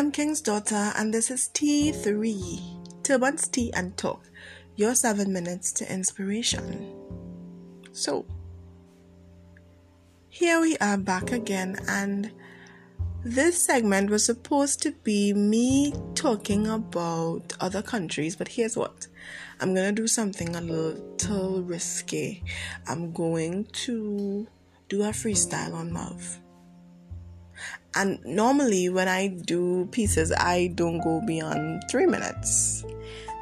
I'm King's daughter, and this is T3 Turbans Tea and Talk, your seven minutes to inspiration. So, here we are back again, and this segment was supposed to be me talking about other countries, but here's what I'm gonna do something a little risky. I'm going to do a freestyle on love. And normally, when I do pieces, I don't go beyond three minutes.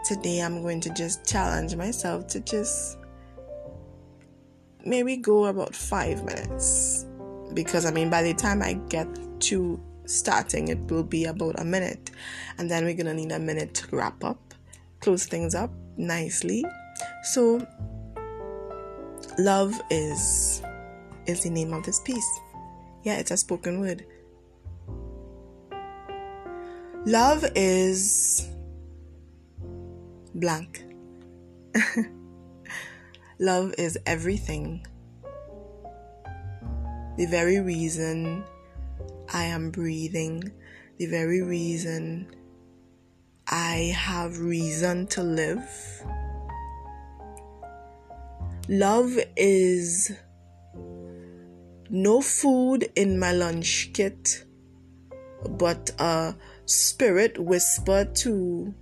Today, I'm going to just challenge myself to just maybe go about five minutes. Because I mean, by the time I get to starting, it will be about a minute. And then we're gonna need a minute to wrap up, close things up nicely. So, love is is the name of this piece. Yeah, it's a spoken word. Love is blank. Love is everything. The very reason I am breathing, the very reason I have reason to live. Love is no food in my lunch kit, but a spirit whisper to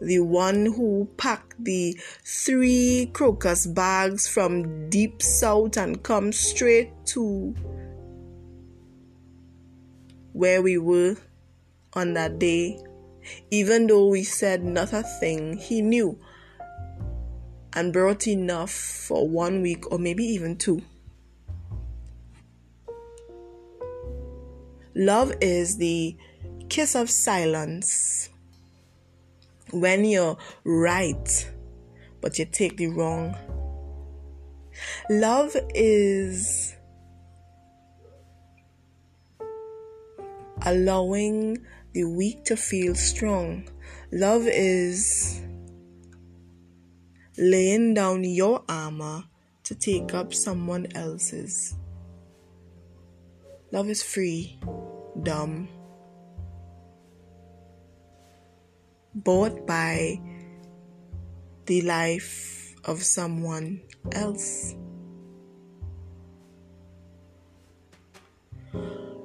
the one who packed the three crocus bags from deep south and come straight to where we were on that day. Even though we said not a thing, he knew and brought enough for one week or maybe even two. Love is the kiss of silence when you're right, but you take the wrong. Love is allowing the weak to feel strong. Love is laying down your armor to take up someone else's. Love is free, dumb, bought by the life of someone else.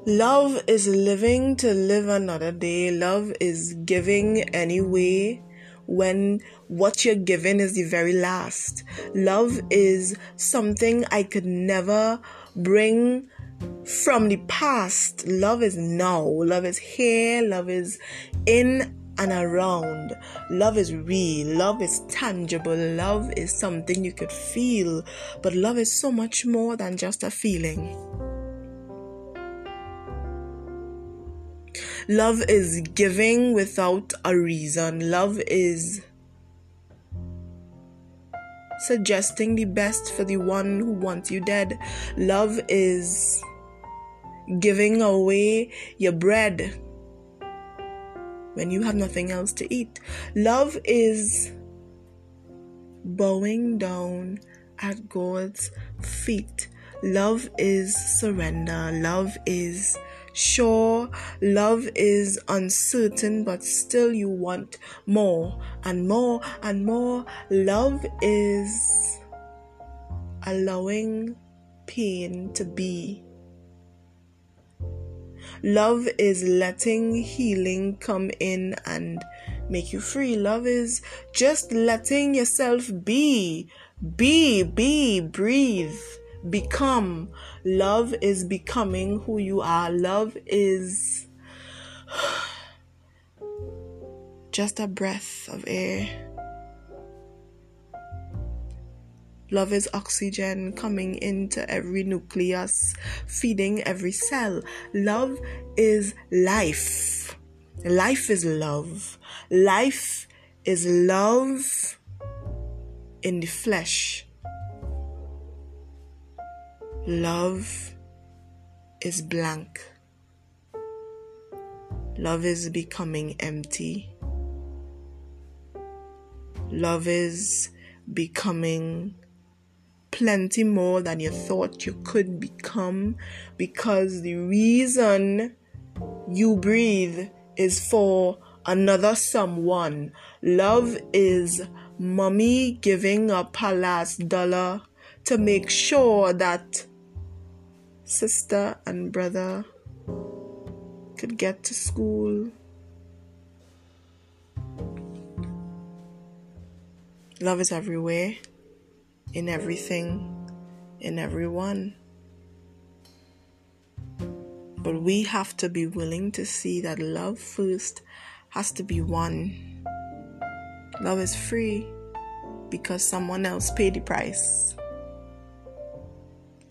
Love is living to live another day. Love is giving anyway when what you're given is the very last. Love is something I could never bring from the past. Love is now. Love is here. Love is in and around. Love is real. Love is tangible. Love is something you could feel. But love is so much more than just a feeling. Love is giving without a reason. Love is suggesting the best for the one who wants you dead. Love is giving away your bread when you have nothing else to eat. Love is bowing down at God's feet. Love is surrender. Love is sure. Love is uncertain, but still you want more and more and more. Love is allowing pain to be Love is letting healing come in and make you free. Love is just letting yourself be, be, be, breathe, become. Love is becoming who you are. Love is just a breath of air Love is oxygen coming into every nucleus, feeding every cell. Love is life. Life is love. Life is love in the flesh. Love is blank. Love is becoming empty. Love is becoming plenty more than you thought you could become because the reason you breathe is for another someone. Love is mommy giving up her last dollar to make sure that sister and brother could get to school. Love is everywhere, in everything, in everyone. But we have to be willing to see that love first has to be one. Love is free because someone else paid the price.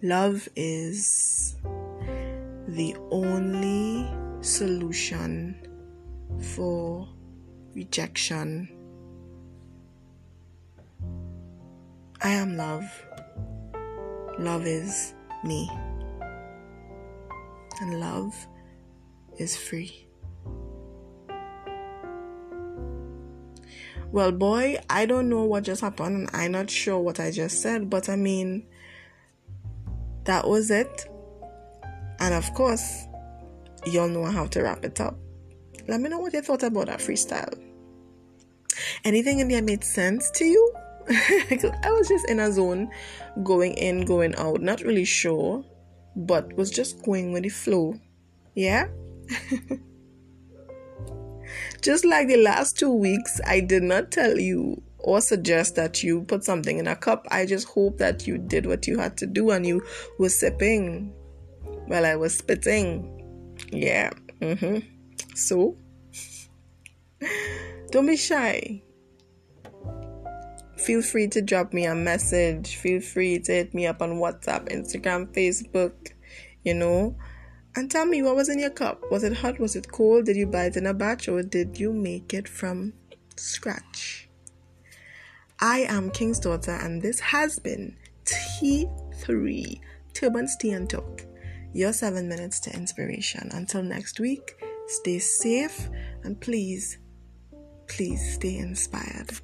Love is the only solution for rejection. I am love. Love is me and love is free. Well, boy, I don't know what just happened. and I'm not sure what I just said, but I mean, that was it. And of course, y'all know how to wrap it up. Let me know what you thought about that freestyle. Anything in there made sense to you? I was just in a zone, going in, going out, not really sure but was just going with the flow. Yeah? just like the last two weeks, I did not tell you or suggest that you put something in a cup. I just hope that you did what you had to do and you were sipping while I was spitting. Yeah. Mm-hmm. So, don't be shy feel free to drop me a message. Feel free to hit me up on WhatsApp, Instagram, Facebook, you know. And tell me what was in your cup. Was it hot? Was it cold? Did you buy it in a batch or did you make it from scratch? I am King's daughter, and this has been T3 Turbans Tea and Talk. Your seven minutes to inspiration. Until next week, stay safe and please, please stay inspired.